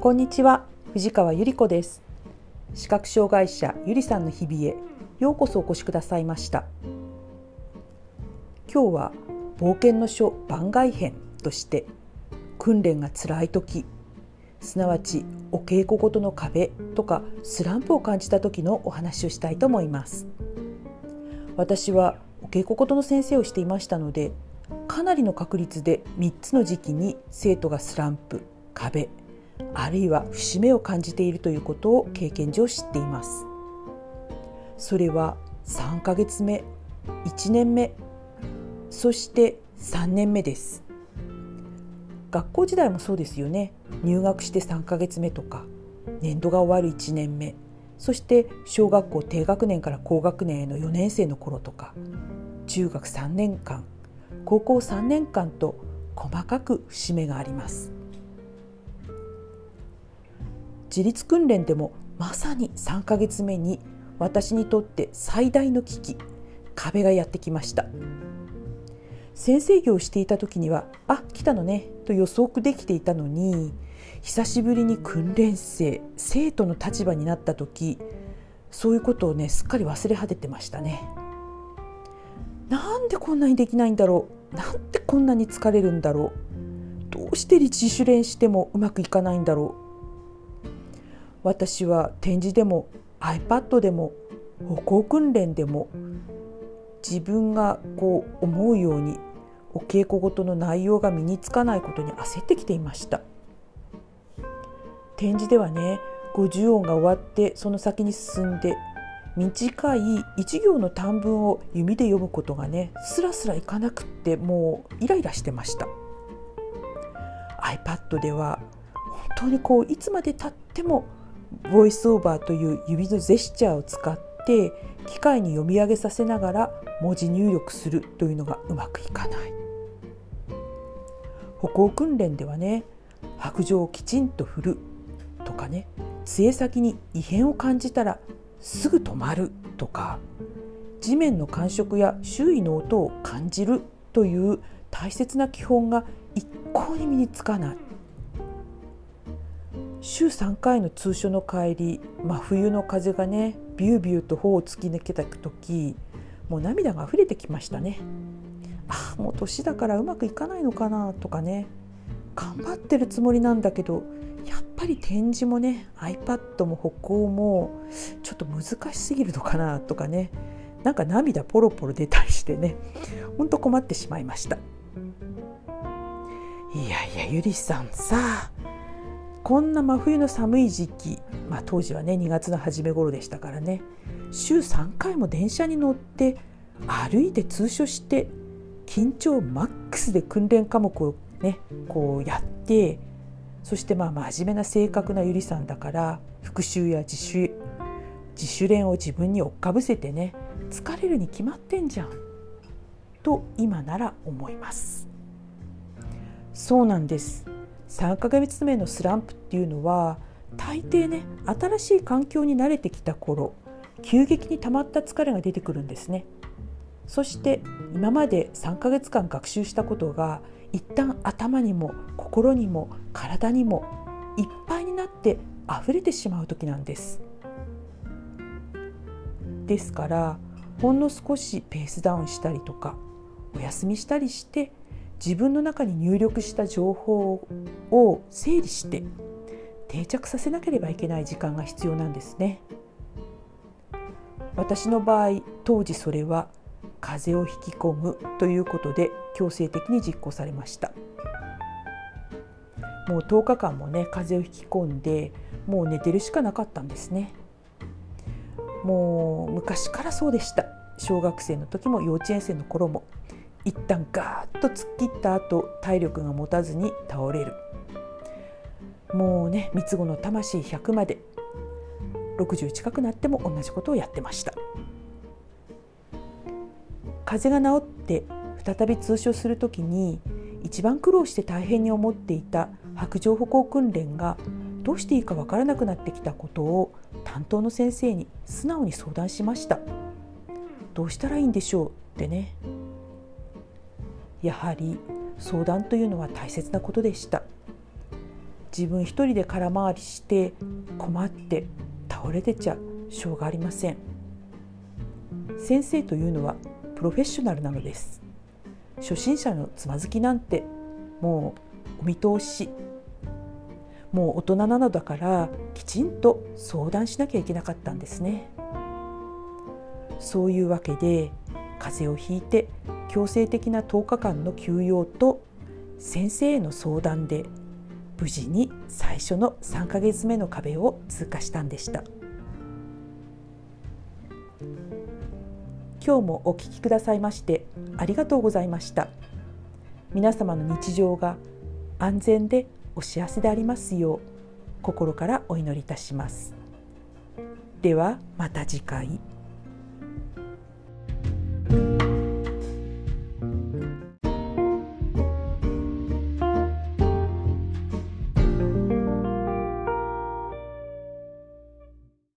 こんにちは藤川ゆり子です。視覚障害者ゆりさんの日々へようこそお越しくださいました。今日は冒険の書番外編として訓練が辛い時すなわちお稽古ごとの壁とかスランプを感じた時のお話をしたいと思います。私はお稽古ごとの先生をしていましたのでかなりの確率で3つの時期に生徒がスランプ壁あるいは節目を感じているということを経験上知っています。それは3ヶ月目1年目そして3年目です。学校時代もそうですよね。入学して3ヶ月目とか年度が終わる1年目そして小学校低学年から高学年への4年生の頃とか中学3年間高校3年間と細かく節目があります。自立訓練でもまさに3ヶ月目に私にとって最大の危機壁がやってきました。先生業をしていた時には「あ来たのね」と予測できていたのに久しぶりに訓練生生徒の立場になった時そういうことをねすっかり忘れ果ててましたね。なんでこんなにできないんだろう？なんでこんなに疲れるんだろう？どうして自主練してもうまくいかないんだろう？私は展示でも iPad でも歩行訓練でも自分がこう思うようにお稽古ごとの内容が身につかないことに焦ってきていました。展示ではね50音が終わってその先に進んで短い一行の短文を弓で読むことがねスラスラいかなくってもうイライラしてました。iPad では本当にこういつまでたってもボイスオーバーという指のジェスチャーを使って機械に読み上げさせながら文字入力するというのがうまくいかない。歩行訓練ではね白状をきちんと振るとかね杖先に異変を感じたらすぐ止まるとか地面の感触や周囲の音を感じるという大切な基本が一向に身につかない。週3回の通所の帰り真冬の風がねビュービューと頬を突き抜けた時もう涙が溢れてきましたね。あもう年だからうまくいかないのかなとかね頑張ってるつもりなんだけどやっぱり展示もね iPad も歩行もちょっと難しすぎるのかなとかねなんか涙ポロポロ出たりしてねほんと困ってしまいました。いやいやゆりさんさあこんな真冬の寒い時期、まあ、当時はね2月の初め頃でしたからね。週3回も電車に乗って歩いて通所して緊張マックスで訓練科目をねこうやってそしてまあ真面目な性格なゆりさんだから復習や自主自主練を自分に追っかぶせてね疲れるに決まってんじゃんと今なら思います。そうなんです。3ヶ月目のスランプっていうのは大抵ね新しい環境に慣れてきた頃急激に溜まった疲れが出てくるんですね。そして今まで3ヶ月間学習したことが一旦頭にも心にも体にもいっぱいになって溢れてしまう時なんです。ですからほんの少しペースダウンしたりとかお休みしたりして自分の中に入力した情報を整理して定着させなければいけない時間が必要なんですね。私の場合当時それは風邪を引き込むということで強制的に実行されました。もう10日間もね風邪を引き込んでもう寝てるしかなかったんですね。もう昔からそうでした。小学生の時も幼稚園生の頃も。一旦ガーッと突っ切った後体力が持たずに倒れる。もうね三つ子の魂100まで60近くなっても同じことをやってました。風邪が治って再び通所する時に一番苦労して大変に思っていた白状歩行訓練がどうしていいかわからなくなってきたことを担当の先生に素直に相談しました。どうしたらいいんでしょうってね。やはり相談というのは大切なことでした。自分一人で空回りして困って倒れてちゃしょうがありません。先生というのはプロフェッショナルなのです。初心者のつまずきなんてもうお見通し。もう大人なのだからきちんと相談しなきゃいけなかったんですね。そういうわけで風邪をひいて強制的な10日間の休養と先生への相談で無事に最初の3ヶ月目の壁を通過したんでした。今日もお聞きくださいましてありがとうございました。皆様の日常が安全でお幸せでありますよう心からお祈りいたします。ではまた次回。